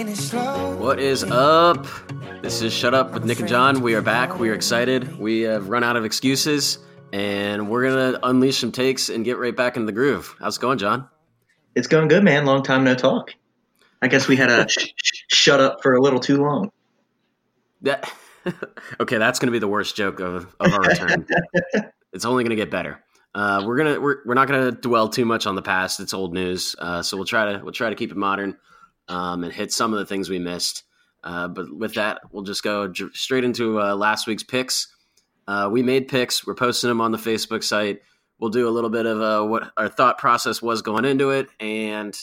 taking it slow. What is up? This is Shut Up with Nick and Jon. We are back. We are excited. We have run out of excuses, and we're gonna unleash some takes and get right back in the groove. How's it going, Jon? It's going good, man. Long time no talk. I guess we had a sh- sh- shut up for a little too long. That okay? That's gonna be the worst joke of, of our return. it's only gonna get better. Uh, we're gonna we're, we're not gonna dwell too much on the past. It's old news. Uh, so we'll try to we'll try to keep it modern um, and hit some of the things we missed. Uh, but with that, we'll just go j- straight into uh, last week's picks. Uh, we made picks. We're posting them on the Facebook site. We'll do a little bit of uh, what our thought process was going into it and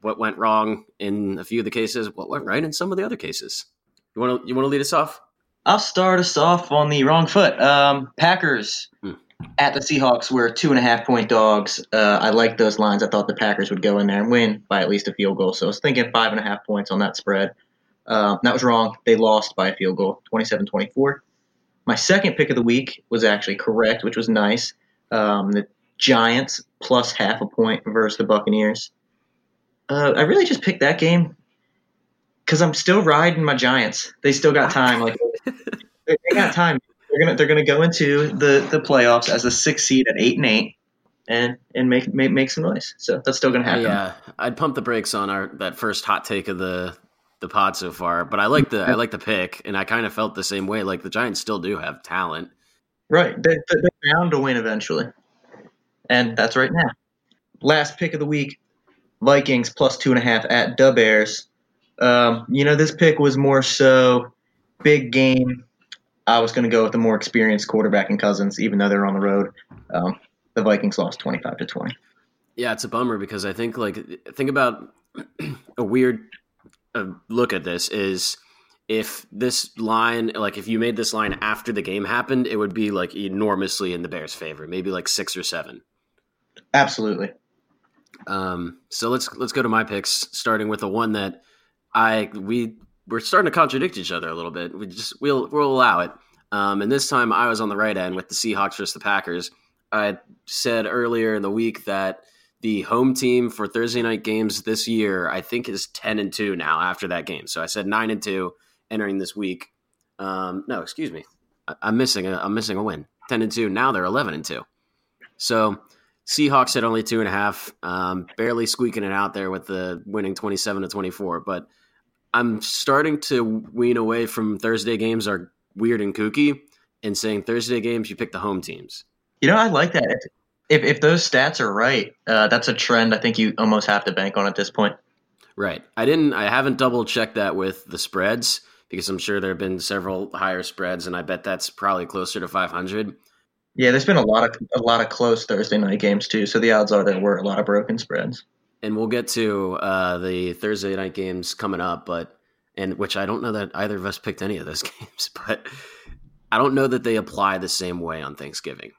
what went wrong in a few of the cases, what went right in some of the other cases. You want to you want to lead us off? I'll start us off on the wrong foot. Um, Packers Hmm. At the Seahawks were two and a half point dogs. Uh, I liked those lines. I thought the Packers would go in there and win by at least a field goal. So I was thinking five and a half points on that spread. Uh, that was wrong. They lost by a field goal, 27 24. My second pick of the week was actually correct, which was nice. Um, the Giants plus half a point versus the Buccaneers. Uh, I really just picked that game because I'm still riding my Giants. They still got time. Like they got time. They're gonna they're gonna go into the, the playoffs as a six seed at eight and eight, and and make make make some noise. So that's still gonna happen. Yeah, I'd pump the brakes on our that first hot take of the the pod so far, but I like the I like the pick, and I kind of felt the same way. Like the Giants still do have talent. Right. They, they- they're bound to win eventually, and that's right now. Last pick of the week: Vikings plus two and a half at the Bears. Um, you know, this pick was more so big game. I was going to go with the more experienced quarterback in Cousins, even though they're on the road. Um, the Vikings lost twenty-five to twenty. Yeah, it's a bummer because I think like think about a weird uh, look at this is if this line like if you made this line after the game happened, it would be like enormously in the Bears' favor, maybe like six or seven. Absolutely. Um, so let's let's go to my picks, starting with the one that I we we're starting to contradict each other a little bit. We just we'll we'll allow it. Um, and this time I was on the right end with the Seahawks versus the Packers. I said earlier in the week that the home team for Thursday night games this year, I think, is ten and two now after that game. So I said nine and two entering this week. Um, no, excuse me, I, I'm missing a I'm missing a win. Ten and two now they're eleven and two. So Seahawks at only two and a half, um, barely squeaking it out there with the winning twenty seven to twenty four. But I'm starting to wean away from Thursday games are weird and kooky, and saying Thursday games you pick the home teams. You know, I like that. If if those stats are right, uh, that's a trend. I think you almost have to bank on at this point. Right. I didn't. I haven't double checked that with the spreads because I'm sure there have been several higher spreads, and I bet that's probably closer to 500. Yeah, there's been a lot of a lot of close Thursday night games too. So the odds are there were a lot of broken spreads. And we'll get to uh, the Thursday night games coming up, but and which I don't know that either of us picked any of those games, but I don't know that they apply the same way on Thanksgiving.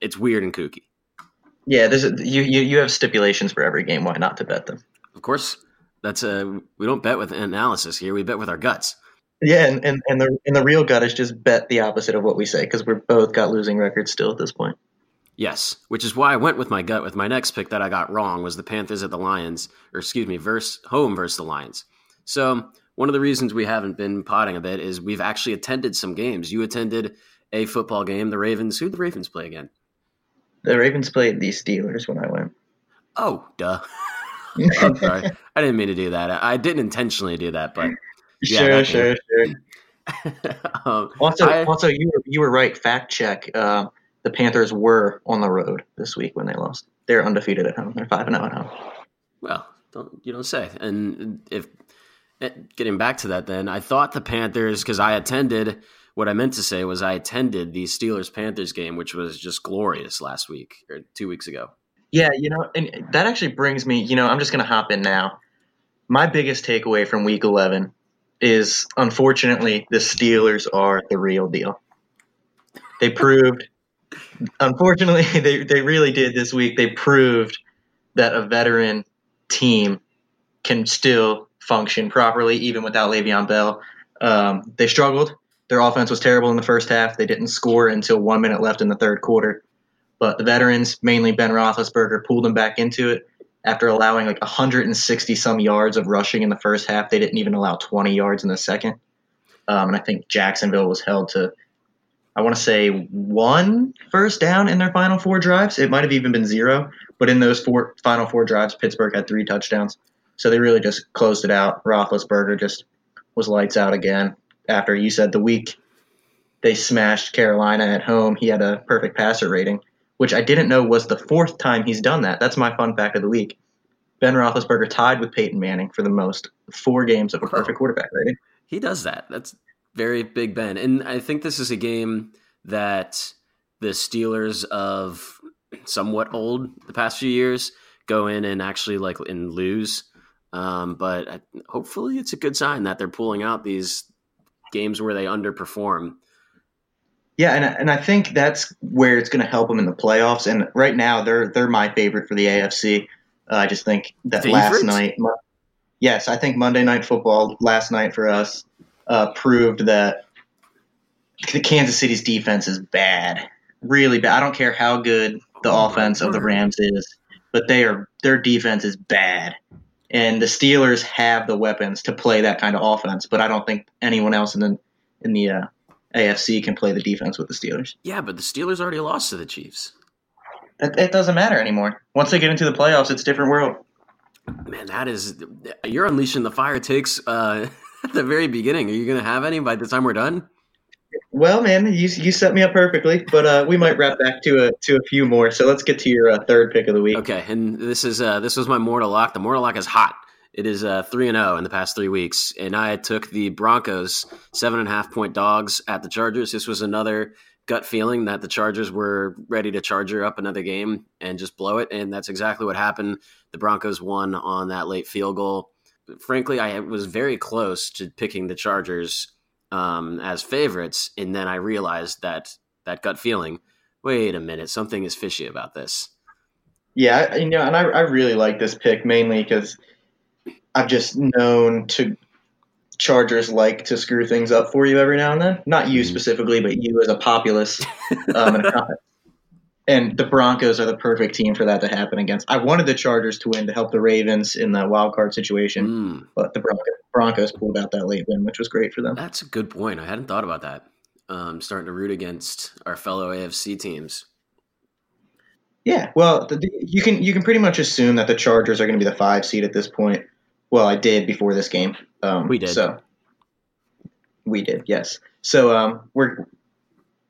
It's weird and kooky. Yeah, there's a, you, you you have stipulations for every game. Why not to bet them? Of course, that's a we don't bet with analysis here. We bet with our guts. Yeah, and, and, and the and the real gut is just bet the opposite of what we say because we're both got losing records still at this point. Yes, which is why I went with my gut with my next pick that I got wrong was the Panthers at the Lions, or excuse me, verse home versus the Lions. So one of the reasons we haven't been potting a bit is we've actually attended some games. You attended a football game. The Ravens. Who the Ravens play again? The Ravens played the Steelers when I went. Oh, duh. I'm sorry. I didn't mean to do that. I didn't intentionally do that, but Yeah, sure, sure, sure. um, Also, I- also you were you were right. Fact check. Uh, the Panthers were on the road this week when they lost. They're undefeated at home. They're five and zero at home. Well, don't you don't say. And if Eh, getting back to that, then I thought the Panthers because I attended. What I meant to say was I attended the Steelers Panthers game, which was just glorious last week or two weeks ago. Yeah, you know, and that actually brings me. You know, I'm just going to hop in now. My biggest takeaway from Week 11 is, unfortunately, the Steelers are the real deal. They proved, unfortunately, they they really did this week. They proved that a veteran team can still function properly even without Le'Veon Bell. Um, they struggled. Their offense was terrible in the first half. They didn't score until one minute left in the third quarter. But the veterans, mainly Ben Roethlisberger, pulled them back into it. after allowing like 160 some yards of rushing in the first half, they didn't even allow 20 yards in the second. Um, and I think Jacksonville was held to, I want to say, one first down in their final four drives. It might have even been zero, but in those four final four drives, Pittsburgh had three touchdowns. So they really just closed it out. Roethlisberger just was lights out again. After you said the week they smashed Carolina at home, he had a perfect passer rating which I didn't know was the fourth time he's done that. That's my fun fact of the week. Ben Roethlisberger tied with Peyton Manning for the most four games of a perfect quarterback rating. He does that. That's very big Ben, and I think this is a game that the Steelers of somewhat old the past few years go in and actually like and lose. Um, but hopefully, it's a good sign that they're pulling out these games where they underperform yeah, and and I think that's where it's going to help them in the playoffs. And right now, they're they're my favorite for the AFC. Uh, I just think that last night, yes, I think Monday Night Football last night for us uh, proved that the Kansas City's defense is bad, really bad. I don't care how good the oh offense of the Rams is, but they are their defense is bad. And the Steelers have the weapons to play that kind of offense, but I don't think anyone else in the in the uh, AFC can play the defense with the Steelers. Yeah, but the Steelers already lost to the Chiefs. It, it doesn't matter anymore. Once they get into the playoffs, it's a different world. Man, that is you're unleashing the fire takes uh, at the very beginning. Are you going to have any by the time we're done? Well, man, you you set me up perfectly, but uh, we might wrap back to a to a few more. So let's get to your uh, third pick of the week. Okay, and this is uh, this was my mortal lock. The mortal lock is hot. It is uh, three and zero oh in the past three weeks, and I took the Broncos seven and a half point dogs at the Chargers. This was another gut feeling that the Chargers were ready to charger up another game and just blow it, and that's exactly what happened. The Broncos won on that late field goal. Frankly, I was very close to picking the Chargers um, as favorites, and then I realized that that gut feeling. Wait a minute, something is fishy about this. Yeah, you know, and I, I really like this pick mainly because I've just known to Chargers like to screw things up for you every now and then. Not you mm-hmm. specifically, but you as a populace. Um, and, and, the Broncos are the perfect team for that to happen against. I wanted the Chargers to win to help the Ravens in the wild card situation, mm. but the Broncos, Broncos pulled out that late win, which was great for them. That's a good point. I hadn't thought about that. Um, starting to root against our fellow AFC teams. Yeah, well, the, you can you can pretty much assume that the Chargers are going to be the five seed at this point. Well, I did before this game. Um, we did. So we did, yes. So um, we're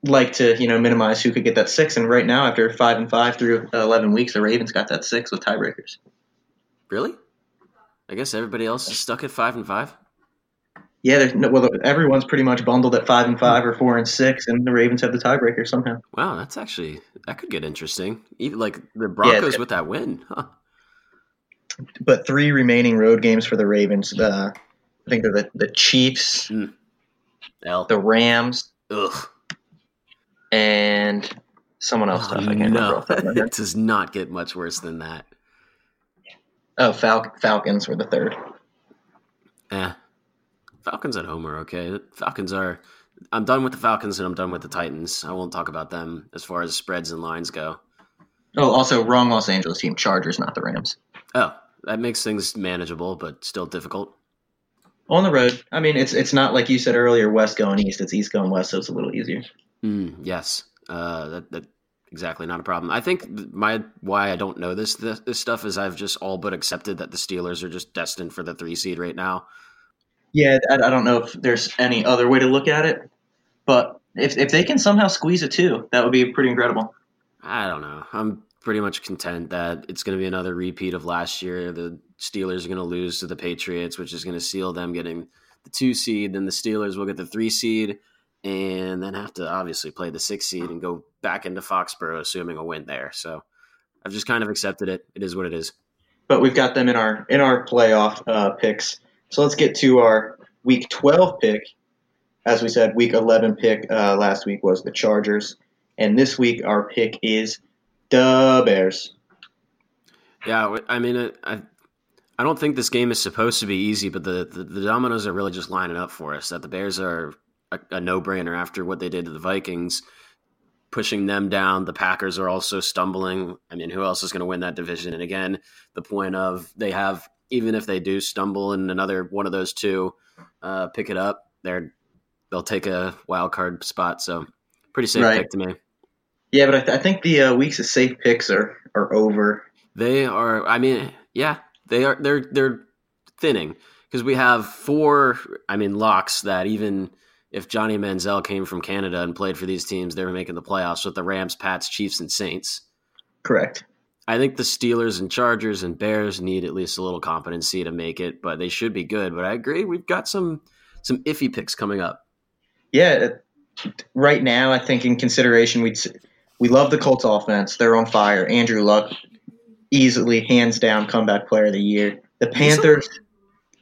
like to you know minimize who could get that six, and right now after five and five through eleven weeks, the Ravens got that six with tiebreakers. Really? I guess everybody else is stuck at five and five. Yeah, no, well, everyone's pretty much bundled at five and five or four and six, and the Ravens have the tiebreaker somehow. Wow, that's actually that could get interesting. Even like the Broncos yeah, with that win, huh? but three remaining road games for the Ravens. The I think they're the, the Chiefs, mm. the Rams, Ugh. and someone else. Oh, I can't no, it does not get much worse than that. Oh, Fal- Falcons were the third. Yeah, Falcons at home are okay. Falcons are. I'm done with the Falcons and I'm done with the Titans. I won't talk about them as far as spreads and lines go. Oh, also wrong Los Angeles team. Chargers, not the Rams. Oh, that makes things manageable, but still difficult. On the road, I mean, it's it's not like you said earlier, west going east. It's east going west, so it's a little easier. Mm, yes, uh, that, that exactly not a problem. I think my why I don't know this, this, this stuff is I've just all but accepted that the Steelers are just destined for the three seed right now. Yeah, I, I don't know if there's any other way to look at it, but if if they can somehow squeeze a two, that would be pretty incredible. I don't know. I'm pretty much content that it's going to be another repeat of last year. The Steelers are going to lose to the Patriots, which is going to seal them getting the two seed. Then the Steelers will get the three seed and then have to obviously play the six seed and go back into Foxborough, assuming a win there. So I've just kind of accepted it. It is what it is. But we've got them in our in our playoff uh, picks. So let's get to our Week 12 pick. As we said, Week 11 pick uh, last week was the Chargers, and this week our pick is the Bears. Yeah, I mean, I I don't think this game is supposed to be easy, but the, the, the dominoes are really just lining up for us. That the Bears are a, a no brainer after what they did to the Vikings. Pushing them down. The Packers are also stumbling. I mean, who else is going to win that division? And again, the point of they have even if they do stumble and another one of those two, uh, pick it up, they're they'll take a wild card spot. So pretty safe Right. pick to me. Yeah, but I, th- I think the uh, weeks of safe picks are are over. They are. I mean, yeah, they are. They're they're thinning because we have four. I mean, locks that even if Johnny Manziel came from Canada and played for these teams, they were making the playoffs with the Rams, Pats, Chiefs, and Saints. Correct. I think the Steelers and Chargers and Bears need at least a little competency to make it, but they should be good. But I agree, we've got some some iffy picks coming up. Yeah, right now I think in consideration we'd we love the Colts offense. They're on fire. Andrew Luck, easily hands down comeback player of the year. The Panthers.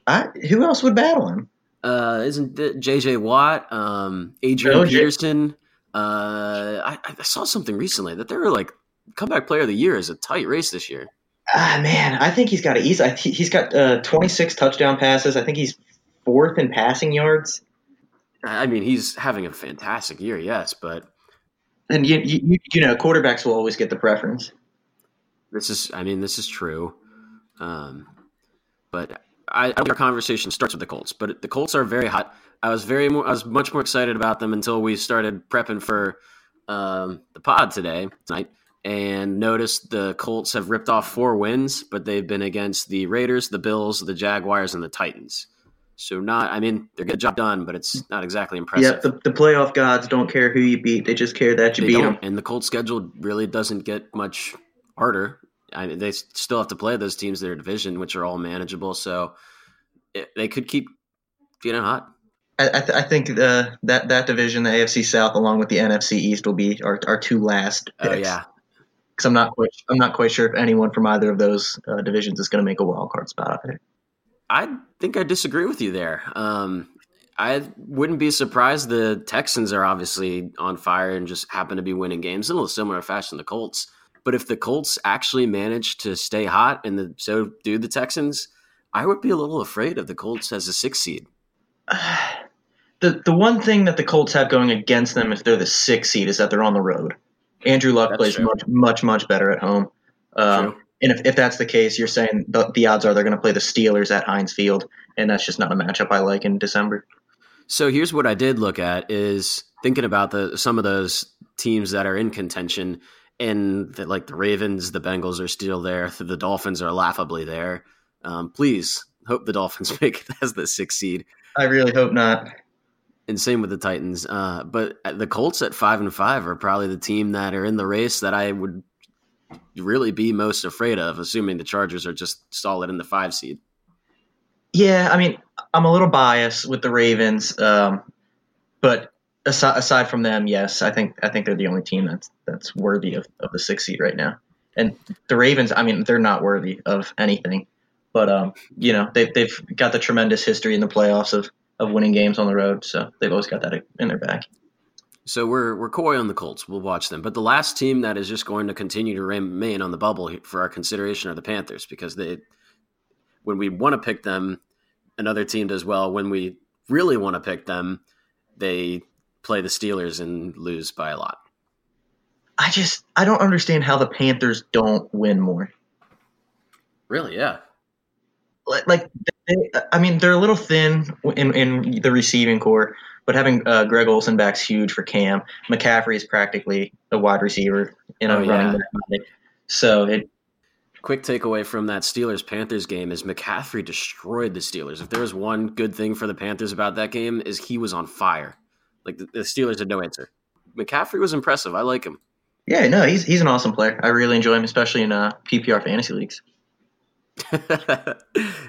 I, who else would battle him? Uh, isn't it J.J. Watt, um, Adrian J- Peterson? Uh, I, I saw something recently that they were like comeback player of the year is a tight race this year. Ah man, I think he's got a, he's I think he's got uh, 26 touchdown passes. I think he's fourth in passing yards. I mean, he's having a fantastic year, yes, but And you, you you know quarterbacks will always get the preference. this is, I mean, this is true. Um, but I, I think our conversation starts with the Colts, but the Colts are very hot. I was very, more, I was much more excited about them until we started prepping for um, the pod today tonight, and noticed the Colts have ripped off four wins, but they've been against the Raiders, the Bills, the Jaguars, and the Titans. So not, I mean, they're getting the job done, but it's not exactly impressive. Yep, the, the playoff gods don't care who you beat; they just care that you They beat don't, them. and the Colts schedule really doesn't get much harder. I mean, they still have to play those teams in their division, which are all manageable. So it, they could keep getting hot. I, th- I think uh, that that division, the AFC South, along with the NFC East, will be our, our two last picks. Oh yeah, because I'm not quite I'm not quite sure if anyone from either of those uh, divisions is going to make a wild card spot either. I think I disagree with you there. Um, I wouldn't be surprised. The Texans are obviously on fire and just happen to be winning games in a similar fashion to the Colts. But if the Colts actually manage to stay hot and the, so do the Texans, I would be a little afraid of the Colts as a six seed. the the one thing that the Colts have going against them if they're the six seed is that they're on the road. Andrew Luck That's plays true. much much much better at home. Um, and if, if that's the case, you're saying the, the odds are they're going to play the Steelers at Heinz Field, and that's just not a matchup I like in December. So here's what I did look at is thinking about the some of those teams that are in contention and that like the Ravens, the Bengals are still there, the Dolphins are laughably there. Um, please hope the Dolphins make it as the sixth seed, I really hope not. and same with the Titans. Uh, but the Colts at five and five are probably the team that are in the race that I would really be most afraid of, assuming the Chargers are just solid in the five seed. Yeah, I mean, I'm a little biased with the Ravens, um, but aside, aside from them, yes, I think I think they're the only team that's that's worthy of, of the sixth seed right now. And the Ravens, I mean, they're not worthy of anything, but um, you know, they've they've got the tremendous history in the playoffs of of winning games on the road, so they've always got that in their back. So we're we're coy on the Colts. We'll watch them. But the last team that is just going to continue to remain on the bubble for our consideration are the Panthers because they, when we want to pick them, another team does well. When we really want to pick them, they play the Steelers and lose by a lot. I just I don't understand how the Panthers don't win more. Really? Yeah. like, like they, I mean, they're a little thin in, in the receiving corps, but having uh, Greg Olsen back's huge for Cam. McCaffrey is practically a wide receiver in a Oh, running back. So it, Quick takeaway from that Steelers Panthers game is McCaffrey destroyed the Steelers. If there was one good thing for the Panthers about that game, is he was on fire. Like the, the Steelers had no answer. McCaffrey was impressive. I like him. yeah, no, he's he's an awesome player. I really enjoy him, especially in uh, PPR fantasy leagues.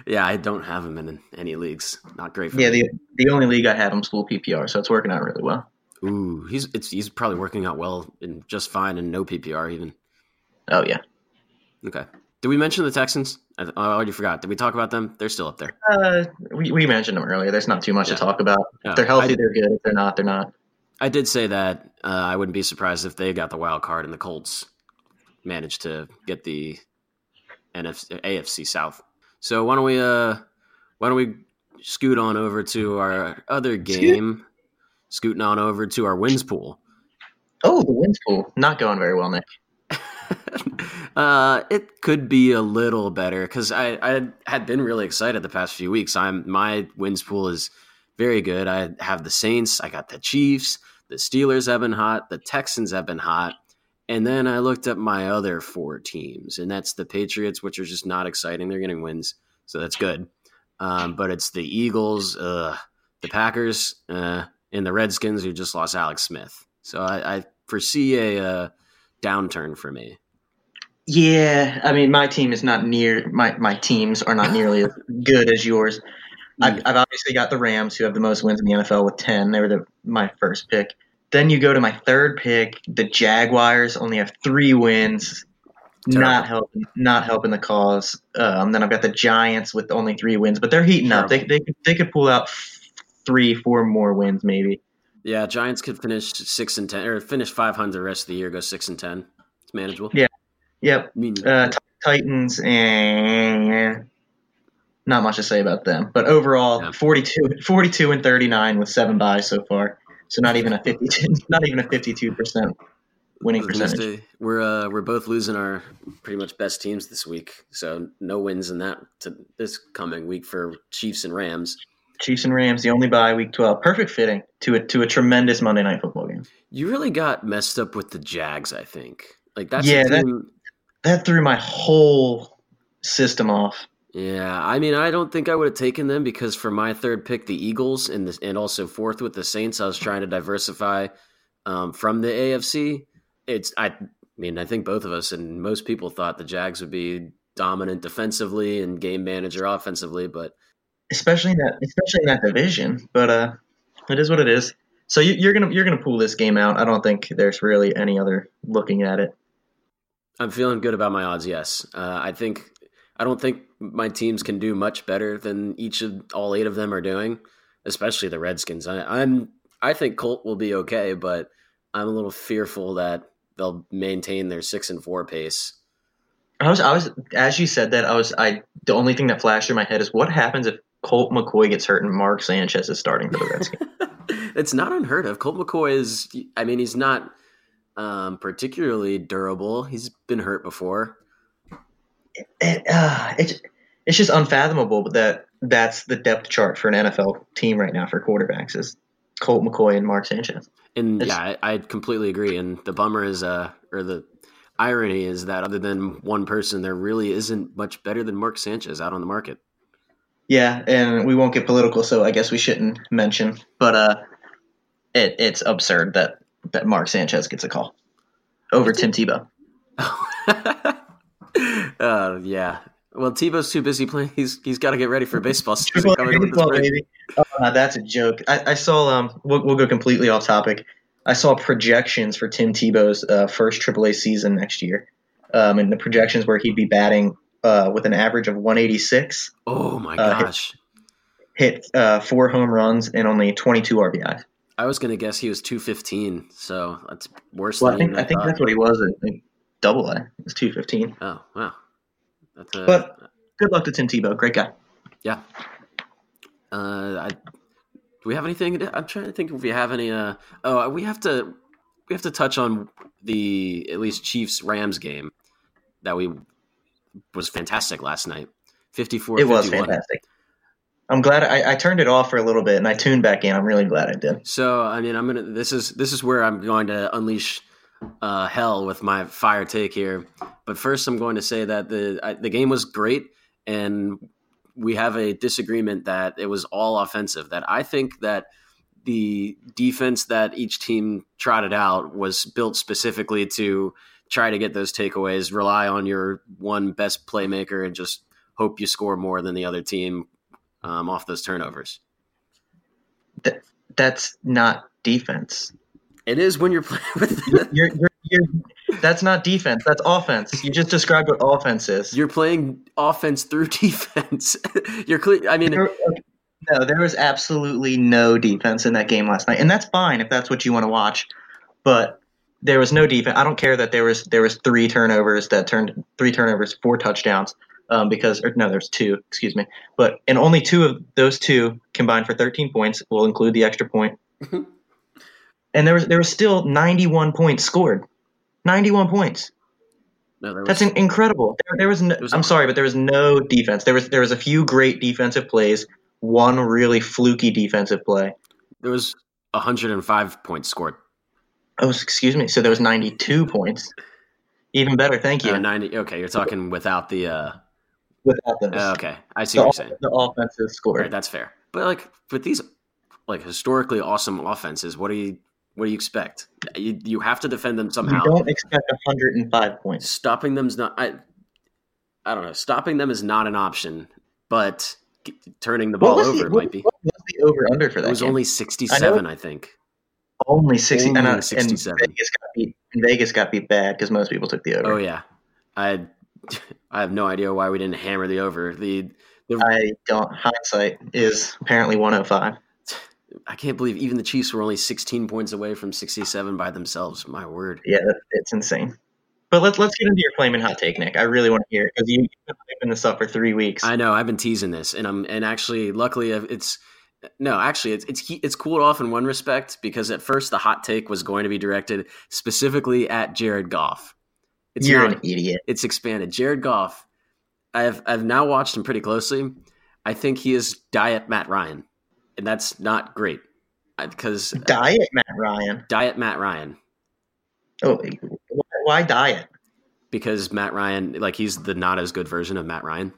yeah, I don't have him in any leagues. Not great for Yeah, me. the the only league I have him full PPR, so it's working out really well. Ooh, he's it's he's probably working out well and just fine and no PPR even. Oh yeah, Okay. Did we mention the Texans? I, I already forgot. Did we talk about them? They're still up there. uh, we, we mentioned them earlier. There's not too much Yeah. to talk about. If they're healthy, I, they're good. If they're not, they're not. I did say that uh, I wouldn't be surprised if they got the wild card and the Colts managed to get the NFC, AFC South. So why don't we uh why don't we scoot on over to our other game? Scooting on over to our wins pool. Oh, the wins pool not going very well, Nick. uh, it could be a little better because I, I had been really excited the past few weeks. I'm my wins pool is very good. I have the Saints, I got the Chiefs, the Steelers have been hot, the Texans have been hot, and then I looked at my other four teams, and that's the Patriots, which are just not exciting. They're getting wins, so that's good. Um, but it's the Eagles, uh, the Packers, uh, and the Redskins who just lost Alex Smith. So I, I foresee a, uh, downturn for me. Yeah, I mean, my team is not near my my teams are not nearly as good as yours. I've, I've, obviously got the Rams, who have the most wins in the NFL with ten. They were the, my first pick. Then you go to my third pick. The Jaguars only have three wins, Terrible. not helping, not helping the cause. Um, then I've got the Giants with only three wins, but they're heating Terrible. up. They they they could pull out three, four more wins maybe. Yeah, Giants could finish six and ten, or finish five hundred the rest of the year. Go six and ten. It's manageable. Yeah. Yep. Uh, Titans and not much to say about them. But overall, yeah. 42, 42 and 39 with seven buys so far. So not even a 52, not even a 52% winning percentage. We're uh, we're both losing our pretty much best teams this week. So no wins in that to this coming week for Chiefs and Rams. Chiefs and Rams, the only bye week 12. Perfect fitting to a to a tremendous Monday night football game. You really got messed up with the Jags, I think. Like that's yeah, that, that threw my whole system off. Yeah, I mean, I don't think I would have taken them because for my third pick, the Eagles, and the, and also fourth with the Saints, I was trying to diversify um, from the AFC. It's I mean, I think both of us and most people thought the Jags would be dominant defensively and game manager offensively, but especially in that especially in that division. But uh, it is what it is. So you, you're gonna you're gonna pull this game out. I don't think there's really any other looking at it. I'm feeling good about my odds. Yes, uh, I think I don't think my teams can do much better than each of all eight of them are doing, especially the Redskins. I, I'm I think Colt will be okay, but I'm a little fearful that they'll maintain their six and four pace. I was I was as you said that I was I the only thing that flashed through my head is what happens if Colt McCoy gets hurt and Mark Sanchez is starting for the Redskins. it's not unheard of. Colt McCoy is I mean he's not um, particularly durable. He's been hurt before it, uh, it's it's just unfathomable that that's the depth chart for an NFL team right now for quarterbacks is Colt McCoy and Mark Sanchez. And it's, yeah, I, I, completely agree. And the bummer is, uh, or the irony is that other than one person, there really isn't much better than Mark Sanchez out on the market. Yeah, and we won't get political, so I guess we shouldn't mention. But uh, it, it's absurd that that Mark Sanchez gets a call over Tim Tebow. uh, yeah. Well, Tebow's too busy playing. He's he's got to get ready for baseball season baseball, baby. Uh, that's a joke. I, I saw. Um, we'll, we'll, go completely off topic. I saw projections for Tim Tebow's uh, first AAA season next year, um, and the projections where he'd be batting uh, with an average of 186. Oh my uh, gosh! Hit, hit uh, four home runs and only 22 RBIs. I was going to guess he was 215, so that's worse. Well, I think I, I think that's what he was at, double A. It's two fifteen. Oh wow, that's a, but good luck to Tim Tebow. Great guy. Yeah. Uh, I, do we have anything? I'm trying to think if we have any. Uh, oh, we have to we have to touch on the at least Chiefs Rams game that we was fantastic last night. 54 It was fantastic. I'm glad I, I, turned it off for a little bit and I tuned back in. I'm really glad I did. So I mean, I'm gonna. This is this is where I'm going to unleash uh, hell with my fire take here. But first, I'm going to say that the I, the game was great, and we have a disagreement that it was all offensive. That I think that the defense that each team trotted out was built specifically to try to get those takeaways, rely on your one best playmaker, and just hope you score more than the other team um, off those turnovers. That, that's not defense. It is when you're playing with. you're, you're, you're, that's not defense. That's offense. You just described what offense is. You're playing offense through defense. you're clear. I mean, there, no, there was absolutely no defense in that game last night, and that's fine if that's what you want to watch. But there was no defense. I don't care that there was there was three turnovers that turned three turnovers, four touchdowns. Um, because or no, there's two. Excuse me, but and only two of those two combined for 13 points. We'll include the extra point. and there was there was still 91 points scored. 91 points. No, there was, That's incredible. There, there was no, was I'm sorry, but there was no defense. There was there was a few great defensive plays, one really fluky defensive play. there was 105 points scored. Oh, excuse me. So there was 92 points. Even better, thank you. Uh, 90. Okay, you're talking without the. Uh, Without those, uh, okay, I see the, what you're saying. the offensive score. Right, that's fair. But like with these like historically awesome offenses, what do you what do you expect? You you have to defend them somehow. you don't expect 105 points. Stopping them's not. I I don't know. Stopping them is not an option, but turning the ball over the, might be. what was the over under for that? It was game? only 67, I think. only 60 and, only uh, and 67. Vegas got beat. Vegas got beat bad because most people took the over. Oh yeah, I I have no idea why we didn't hammer the over. The the I don't. Hindsight is apparently 105. I can't believe even the Chiefs were only 16 points away from 67 by themselves. My word. Yeah, it's insane. But let's let's get into your flaming hot take, Nick. I really want to hear because you've been hyping this up for three weeks. I know I've been teasing this, and I'm and actually, luckily, it's no, actually, it's it's it's cooled off in one respect because at first the hot take was going to be directed specifically at Jared Goff. It's You're not, an idiot. it's expanded. Jared Goff, I've I've now watched him pretty closely. I think he is diet Matt Ryan, and that's not great because Diet Matt Ryan. diet Matt Ryan Oh, why diet? because Matt Ryan like he's the not as good version of Matt Ryan.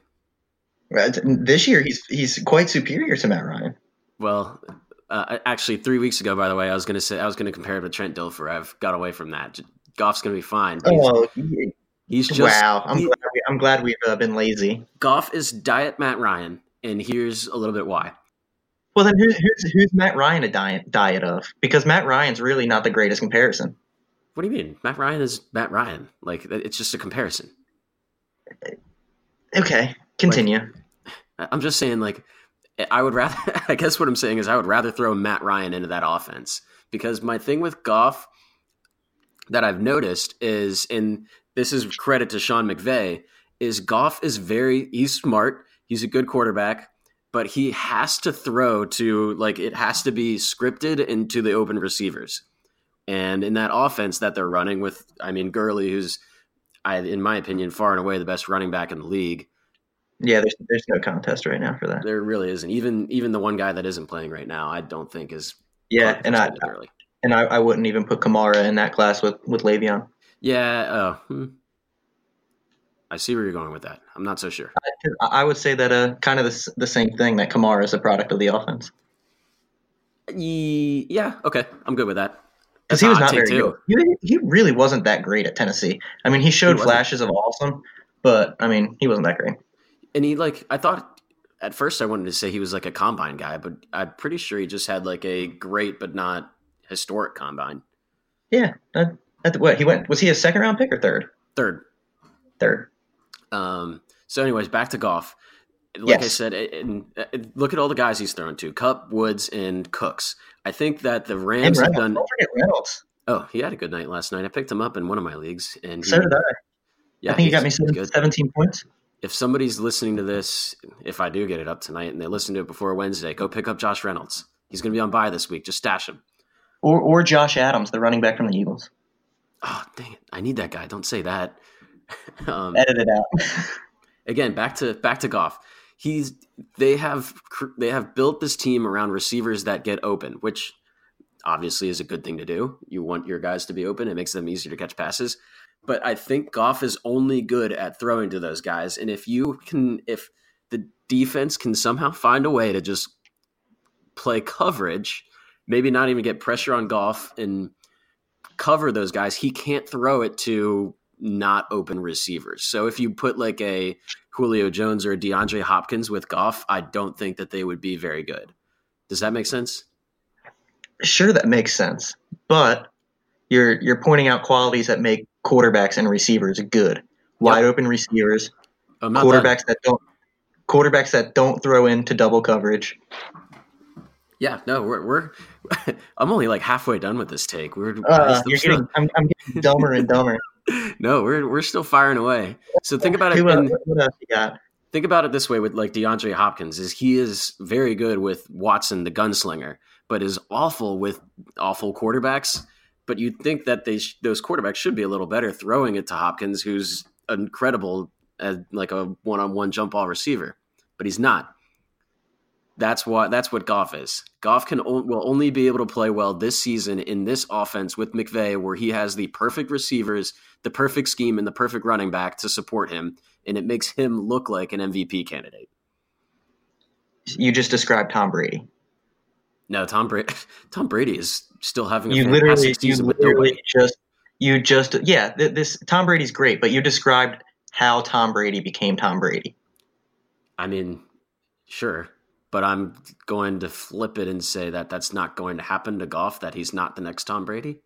This year he's he's quite superior to Matt Ryan. Well, uh, actually, three weeks ago, by the way, I was going to say I was going to compare him to Trent Dilfer. I've got away from that. Goff's going to be fine. He's, Oh, he's just wow! I'm he- glad we, I'm glad we've uh, been lazy. Goff is diet Matt Ryan, and here's a little bit why. Well, then who's who's, who's Matt Ryan a diet diet of? Because Matt Ryan's really not the greatest comparison. What do you mean? Matt Ryan is Matt Ryan. Like it's just a comparison. Okay, continue. I- I'm just saying, like, I would rather. I guess what I'm saying is, I would rather throw Matt Ryan into that offense because my thing with Goff that I've noticed is, and this is credit to Sean McVay, is Goff is very he's smart. He's a good quarterback, but he has to throw to like it has to be scripted into the open receivers. And in that offense that they're running with, I mean Gurley, who's I, in my opinion, far and away the best running back in the league. Yeah, there's there's no contest right now for that. There really isn't. Even even the one guy that isn't playing right now, I don't think is. Yeah, and I. and I, I wouldn't even put Kamara in that class with with Le'Veon. Yeah. Oh, hmm. I see where you're going with that. I'm not so sure. I, I would say that uh kind of the, the same thing that Kamara is a product of the offense Yeah. Okay. I'm good with that. because he was not very too. good. He, he really wasn't that great at Tennessee. I mean, he showed wasn't. flashes of awesome, but I mean, he wasn't that great. And he like I thought at first I wanted to say he was like a combine guy, but I'm pretty sure he just had like a great but not historic combine. Yeah, that, that, what he went was he a second round pick or third? Third. Third. Um, so, anyways, back to Goff. Like I said, and, and look at all the guys he's thrown to: Kupp, Woods, and Cooks. I think that the Rams have done. Don't forget Reynolds. Oh, he had a good night last night. I picked him up in one of my leagues, and he, did I. yeah, I think he got me he's- he's good. 17 points. If somebody's listening to this, if I do get it up tonight, and they listen to it before Wednesday, go pick up Josh Reynolds. He's going to be on bye this week. Just stash him. Or or Josh Adams, the running back from the Eagles. Oh, dang it! I need that guy. Don't say that. um, Edit it out. again back to back to Goff. He's they have they have built this team around receivers that get open, which obviously is a good thing to do. You want your guys to be open; it makes them easier to catch passes. But I think Goff is only good at throwing to those guys, and if you can, if the defense can somehow find a way to just play coverage, maybe not even get pressure on Goff and cover those guys, he can't throw it to not open receivers. So if you put like a Julio Jones or a DeAndre Hopkins with Goff, I don't think that they would be very good. Does that make sense? sure, that makes sense, but you're you're pointing out qualities that make quarterbacks and receivers good. Wide open receivers, done. quarterbacks that don't quarterbacks that don't throw into double coverage. Yeah, no, we're, we're I'm only like halfway done with this take. We're Uh, I'm still- getting, I'm, I'm getting dumber and dumber. no, we're we're still firing away. So think about it. Who, uh, in- what else you got? think about it this way with like DeAndre Hopkins is he is very good with Watson the gunslinger, but is awful with awful quarterbacks. But you'd think that they sh- those quarterbacks should be a little better throwing it to Hopkins, who's incredible as like a one-on-one jump ball receiver, but he's not. That's what that's what Goff is. Goff can will only be able to play well this season in this offense with McVay, where he has the perfect receivers, the perfect scheme, and the perfect running back to support him, and it makes him look like an MVP candidate. You just described Tom Brady. No, Tom Brady. Tom Brady is still having a You fantastic literally, you season with nobody. just, you just, yeah. th- This Tom Brady's great, but you described how Tom Brady became Tom Brady. I mean, sure, but I'm going to flip it and say that that's not going to happen to Goff. That he's not the next Tom Brady.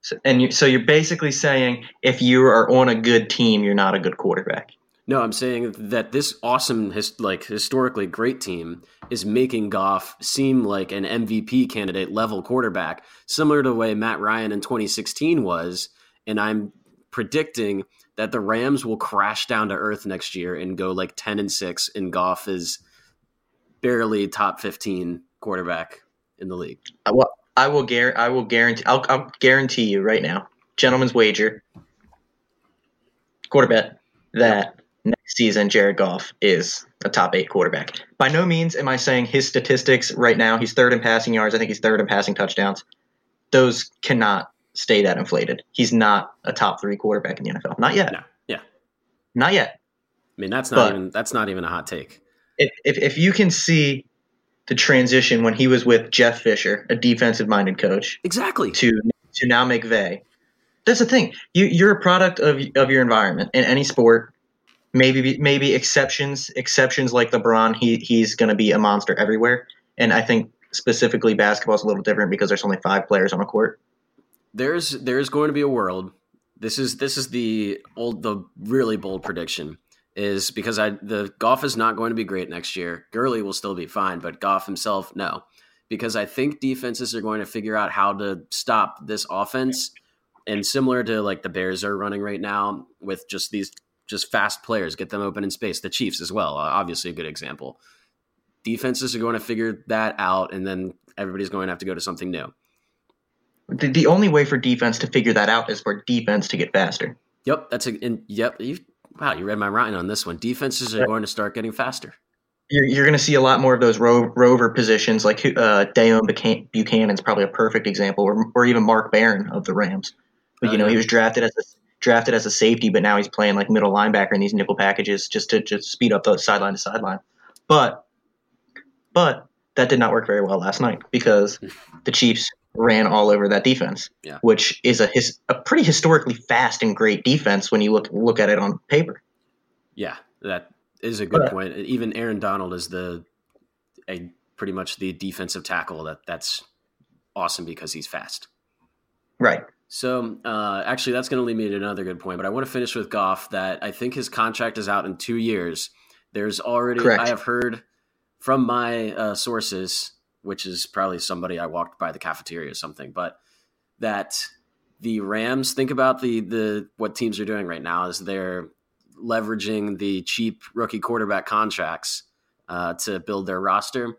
So, and you, so you're basically saying if you are on a good team, you're not a good quarterback. No, I'm saying that this awesome, his, like historically great team is making Goff seem like an MVP candidate level quarterback, similar to the way Matt Ryan in 2016 was. And I'm predicting that the Rams will crash down to earth next year and go like 10 and six, and Goff is barely top 15 quarterback in the league. I will, I will, guar- I will guarantee. I'll, I'll guarantee you right now, gentleman's wager, quarterback that next season Jared Goff is a top eight quarterback. By no means am I saying his statistics right now. He's third in passing yards. I think he's third in passing touchdowns. Those cannot stay that inflated. He's not a top three quarterback in the NFL. Not yet. No, yeah. Not yet. I mean, that's not But- even that's not even a hot take. If, if if you can see the transition when he was with Jeff Fisher, a defensive minded coach, Exactly. to to now McVay. That's the thing. You you're a product of of your environment in any sport. Maybe maybe exceptions exceptions like LeBron. He he's going to be a monster everywhere. And I think specifically basketball is a little different because there's only five players on a court. there's there's going to be a world. This is this is the old the really bold prediction is because I the Goff is not going to be great next year. Gurley will still be fine, but Goff himself no, because I think defenses are going to figure out how to stop this offense. And similar to like the Bears are running right now with just these just fast players, get them open in space. The Chiefs as well, uh, obviously a good example. Defenses are going to figure that out, and then everybody's going to have to go to something new. The, the only way for defense to figure that out is for defense to get faster. Yep, that's a and yep. You, wow, you read my writing on this one. Defenses are going to start getting faster. You're, you're going to see a lot more of those ro- rover positions, like uh, Deone Buchan- Bucannon's probably a perfect example, or, or even Mark Barron of the Rams. But, Oh, you know, yeah. he was drafted as a drafted as a safety, but now he's playing like middle linebacker in these nickel packages just to just speed up the sideline to sideline. But but that did not work very well last night because the Chiefs ran all over that defense, Yeah. which is a his, a pretty historically fast and great defense when you look look at it on paper. Yeah, that is a good But- point. Even Aaron Donald is the a pretty much the defensive tackle that that's awesome because he's fast. Right. So uh, actually, that's going to lead me to another good point. But I want to finish with Goff. That I think his contract is out in two years. There's already Correct. I have heard from my uh, sources, which is probably somebody I walked by the cafeteria or something, but that the Rams think about the the what teams are doing right now is they're leveraging the cheap rookie quarterback contracts uh, to build their roster.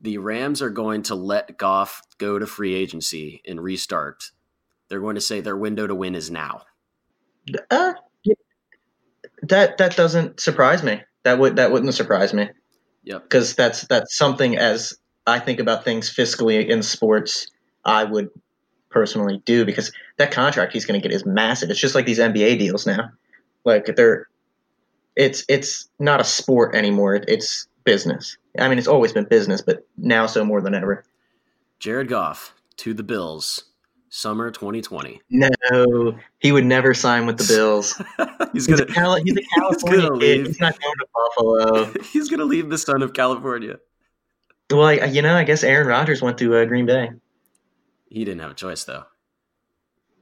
The Rams are going to let Goff go to free agency and restart. They're going to say their window to win is now. Uh, that that doesn't surprise me. That would that wouldn't surprise me Yep. because that's that's something as I think about things fiscally in sports, I would personally do because that contract he's going to get is massive. It's just like these NBA deals now. Like they're, it's it's not a sport anymore. It's business. I mean, it's always been business, but now so more than ever. Jared Goff to the Bills, summer 2020. No, he would never sign with the Bills. he's He's gonna a, Cali- he's a California gonna kid. leave. He's not going to Buffalo. he's gonna leave the son of California. Well, I, you know, I guess Aaron Rodgers went to uh, Green Bay. He didn't have a choice though.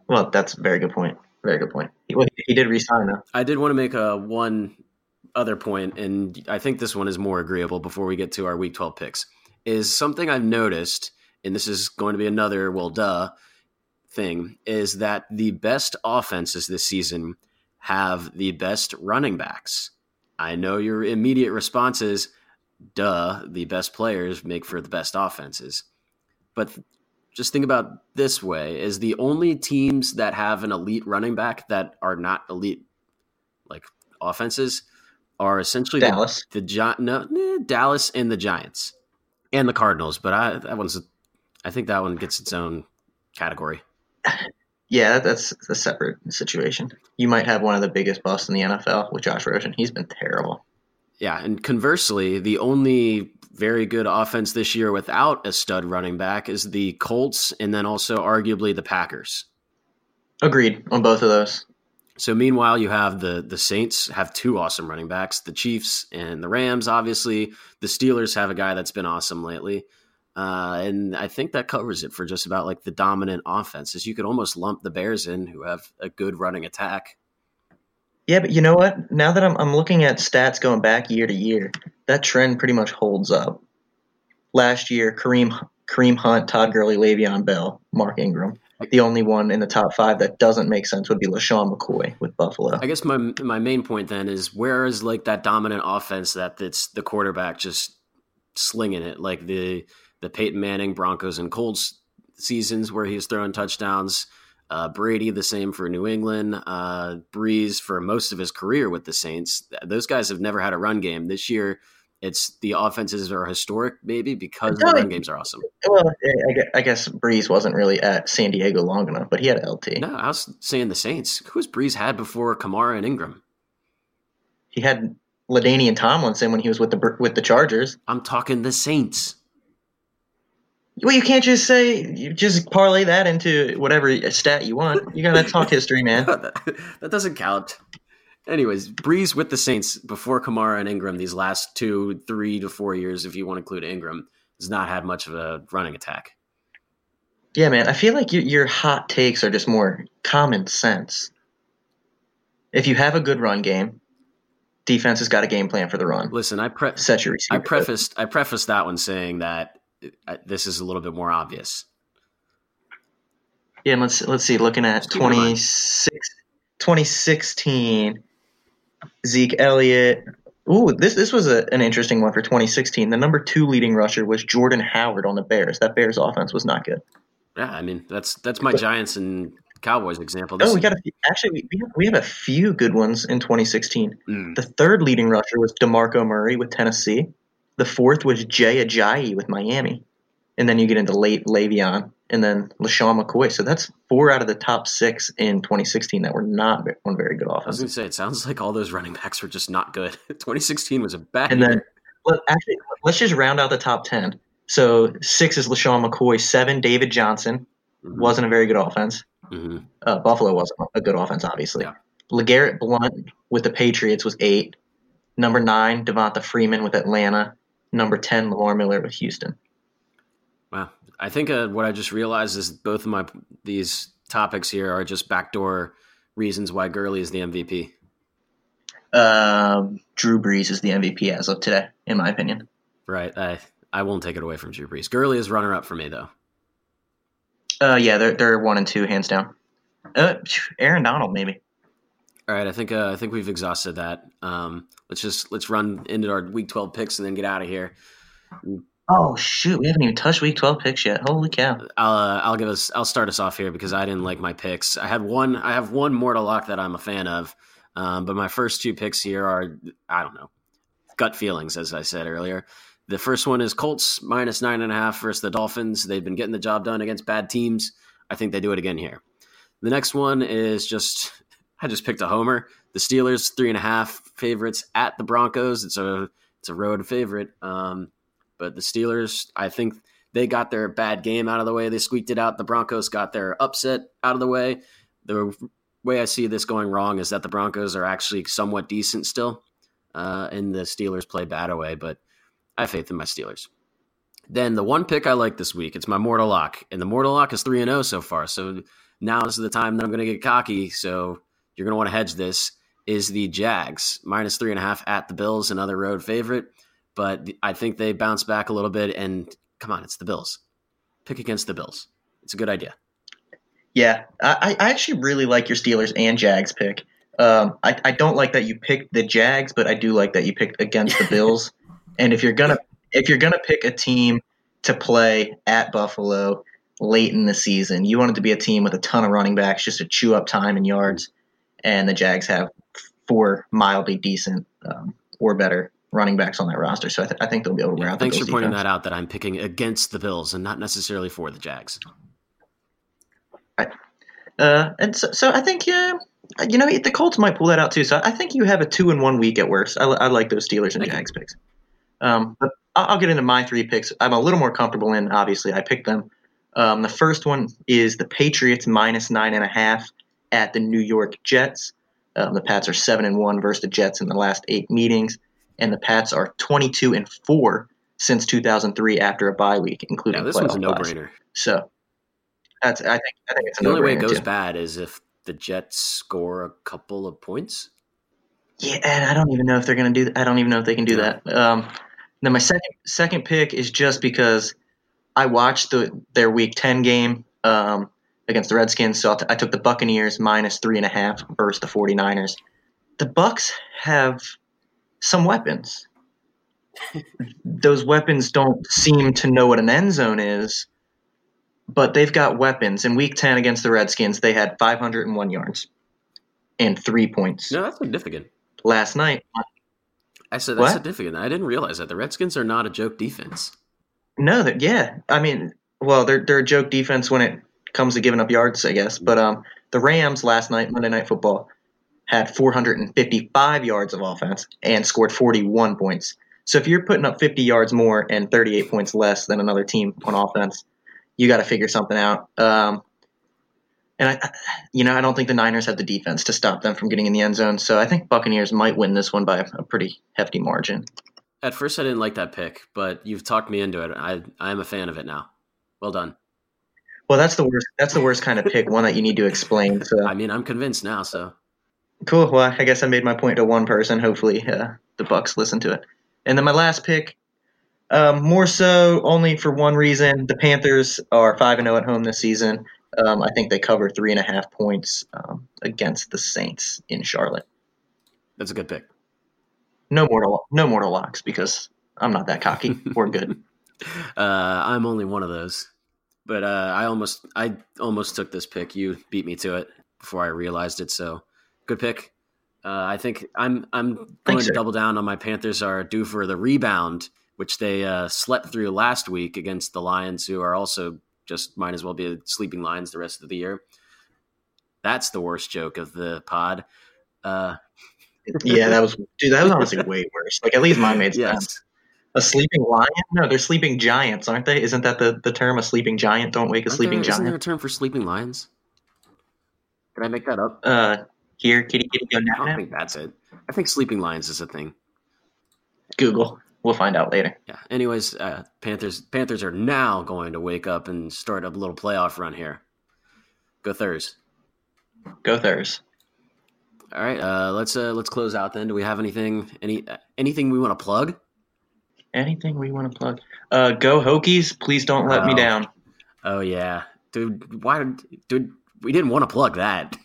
Well, that's a very good point. Very good point. He, well, he did resign though. I did want to make a one other point, and I think this one is more agreeable before we get to our Week 12 picks. Is something I've noticed, and this is going to be another well, duh thing, is that the best offenses this season have the best running backs. I know your immediate response is, duh, the best players make for the best offenses. but just think about this way: is the only teams that have an elite running back that are not elite, like offenses, are essentially Dallas. the, the Gi- no, Dallas and the Giants and the Cardinals. But I that one's I think that one gets its own category. Yeah, that's a separate situation. You might have one of the biggest busts in the NFL with Josh Rosen. He's been terrible. Yeah, and conversely, the only very good offense this year without a stud running back is the Colts and then also arguably the Packers. Agreed on both of those. So meanwhile, you have the the Saints have two awesome running backs, the Chiefs and the Rams. Obviously, the Steelers have a guy that's been awesome lately, uh, and I think that covers it for just about like the dominant offenses. You could almost lump the Bears in, who have a good running attack. Yeah, but you know what? Now that I'm, I'm looking at stats going back year to year, that trend pretty much holds up. Last year, Kareem Kareem Hunt, Todd Gurley, Le'Veon Bell, Mark Ingram. The only one in the top five that doesn't make sense would be LeSean McCoy with Buffalo. I guess my my main point then is where is like that dominant offense that it's the quarterback just slinging it like the the Peyton Manning Broncos and Colts seasons where he's throwing touchdowns. Uh, Brady the same for New England. Uh, Brees for most of his career with the Saints. Those guys have never had a run game. This year, it's the offenses are historic maybe because the run games are awesome. Well, I guess, Brees wasn't really at San Diego long enough, but he had LT. No, I was saying the Saints. Who's Brees had before Kamara and Ingram? He had LaDainian Tomlinson when he was with the with the Chargers. I'm talking the Saints. Well, you can't just say you just parlay that into whatever stat you want. You gotta talk history, man. that doesn't count. Anyways, Brees with the Saints before Kamara and Ingram these last two, three to four years, if you want to include Ingram, has not had much of a running attack. Yeah, man. I feel like your, your hot takes are just more common sense. If you have a good run game, defense has got a game plan for the run. Listen, I pre- set your receiver. I prefaced I prefaced that one saying that this is a little bit more obvious. Yeah, let's let's see. Looking at 26, 2016, Zeke Elliott. Ooh, this this was a, an interesting one for 2016. The number two leading rusher was Jordan Howard on the Bears. That Bears offense was not good. Yeah, I mean that's that's my Giants and Cowboys example. This oh, we got a few, actually we have, we have a few good ones in 2016. Mm. The third leading rusher was DeMarco Murray with Tennessee. The fourth was Jay Ajayi with Miami. And then you get into late Le'Veon and then LeSean McCoy. So that's four out of the top six in 2016 that were not one very good offense. I was going to say, it sounds like all those running backs were just not good. 2016 was a bad And year. then, well, actually, let's just round out the top 10. So six is LeSean McCoy. Seven, David Johnson. Mm-hmm. Wasn't a very good offense. Mm-hmm. Uh, Buffalo wasn't a good offense, obviously. Yeah. LeGarrette Blunt with the Patriots was eight. Number nine, Devonta Freeman with Atlanta. Number 10, Lamar Miller with Houston. Wow. I think uh, what I just realized is both of my these topics here are just backdoor reasons why Gurley is the MVP. Um, Drew Brees is the MVP as of today, in my opinion. Right. I I won't take it away from Drew Brees. Gurley is runner up for me though. Uh, yeah, they're they're one and two hands down. Uh, Aaron Donald maybe. All right, I think uh, I think we've exhausted that. Um, let's just let's run into our week twelve picks and then get out of here. Oh shoot, we haven't even touched week twelve picks yet. Holy cow! I'll uh, I'll give us I'll start us off here because I didn't like my picks. I had one I have one mortal lock that I'm a fan of, um, but my first two picks here are I don't know gut feelings as I said earlier. The first one is Colts minus nine and a half versus the Dolphins. They've been getting the job done against bad teams. I think they do it again here. The next one is just I just picked a homer. The Steelers three and a half favorites at the Broncos. It's a it's a road favorite. Um, but the Steelers, I think they got their bad game out of the way. They squeaked it out. The Broncos got their upset out of the way. The way I see this going wrong is that the Broncos are actually somewhat decent still, uh, and the Steelers play bad away. But I have faith in my Steelers. Then the one pick I like this week, it's my mortal lock, and the mortal lock is three and zero so far. So now is the time that I'm going to get cocky. So you're going to want to hedge this. Is the Jags minus three and a half at the Bills, another road favorite but I think they bounce back a little bit. And come on, it's the Bills. Pick against the Bills. It's a good idea. Yeah, I, I actually really like your Steelers and Jags pick. Um, I, I don't like that you picked the Jags, but I do like that you picked against the Bills. and if you're gonna if you're gonna pick a team to play at Buffalo late in the season. You want it to be a team with a ton of running backs just to chew up time and yards. And the Jags have four mildly decent um, or better running backs on that roster. So I, th- I think they'll be able to wear Yeah, out. thanks for pointing defense. that out. That I'm picking against the Bills and not necessarily for the Jags. Uh, and so, so I think yeah, you know the Colts might pull that out too. So I think you have a two in one week at worst. I, I like those Steelers and Thank you. Jags picks. Um, but I'll, I'll get into my three picks. I'm a little more comfortable in. Obviously, I picked them. Um, the first one is the Patriots minus nine and a half at the New York Jets. Um, the Pats are seven and one versus the Jets in the last eight meetings, and the Pats are 22 and four since 2003 after a bye week, including Yeah, this one's a no brainer. So that's I think I think it's a The only way it goes too. bad is if the Jets score a couple of points. Yeah, and I don't even know if they're going to do. that. I don't even know if they can do Yeah. that. Um, then my second second pick is just because I watched the their Week Ten game um, against the Redskins, so I t- I took the Buccaneers minus three and a half versus the 49ers. The Bucks have some weapons. Those weapons don't seem to know what an end zone is, but they've got weapons. In Week Ten against the Redskins, they had 501 yards and three points. No, that's significant. Last night, I said that's What? significant. I didn't realize that the Redskins are not a joke defense. No, that yeah. I mean, well, they're they're a joke defense when it comes to giving up yards, I guess. But um, the Rams last night, Monday Night Football, had 455 yards of offense and scored 41 points. So if you're putting up 50 yards more and 38 points less than another team on offense, you got to figure something out. Um, and I, you know, I don't think the Niners have the defense to stop them from getting in the end zone. So I think Buccaneers might win this one by a pretty hefty margin. At first, I didn't like that pick, but you've talked me into it. I I am a fan of it now. Well done. Well, that's the worst. That's the worst kind of pick. One that you need to explain. So I mean, I'm convinced now. So Cool. Well, I guess I made my point to one person. Hopefully, uh, the Bucks listen to it. And then my last pick, um, more so only for one reason: the Panthers are five and zero at home this season. Um, I think they cover three and a half points um, against the Saints in Charlotte. that's a good pick. No mortal, no mortal locks because I'm not that cocky or good. Uh, I'm only one of those, but uh, I almost I almost took this pick. You beat me to it before I realized it. So good pick. Uh, I think I'm I'm going Thanks, to sir. double down on my Panthers are due for the rebound, which they uh, slept through last week against the Lions, who are also just might as well be sleeping lions the rest of the year. That's the worst joke of the pod. Uh, yeah, that was dude. That was honestly way worse. Like at least mine made sense. yes, A sleeping lion? No, they're sleeping giants, aren't they? Isn't that the, the term? A sleeping giant? Don't wake a sleeping there, Isn't there a term for sleeping lions? Did I make that up? Uh, here, kitty, kitty, go I don't think that's it. I think sleeping lions is a thing. Google. We'll find out later. Yeah. Anyways, uh, Panthers Panthers are now going to wake up and start a little playoff run here. Go Thurs. Go Thurs. All right. Uh, let's uh, let's close out then. Do we have anything any anything we want to plug? Anything we want to plug? Uh, go Hokies. Please don't let me Oh. down. Oh yeah, dude. Why, dude? We didn't want to plug that.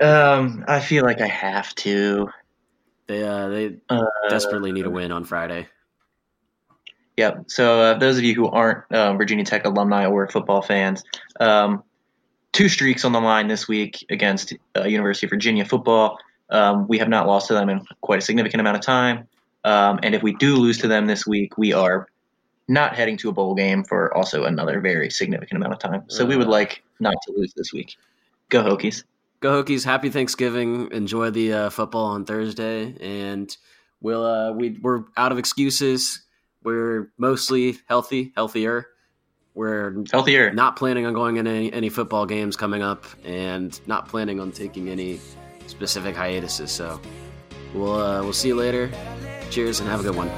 Um, I feel like I have to. They uh, they Uh, desperately need a win on Friday. Yep. So uh, those of you who aren't uh, Virginia Tech alumni or football fans, um, two streaks on the line this week against uh, University of Virginia football. Um, we have not lost to them in quite a significant amount of time, um, and if we do lose to them this week, we are not heading to a bowl game for also another very significant amount of time. So we would Uh. like not to lose this week. Go Hokies! Go Hokies! Happy Thanksgiving. Enjoy the uh, football on Thursday, and we'll uh, we we're out of excuses. We're mostly healthy, healthier. We're Healthier. not planning on going in any, any football games coming up, and not planning on taking any specific hiatuses. So we'll uh, we'll see you later. Cheers and have a good one.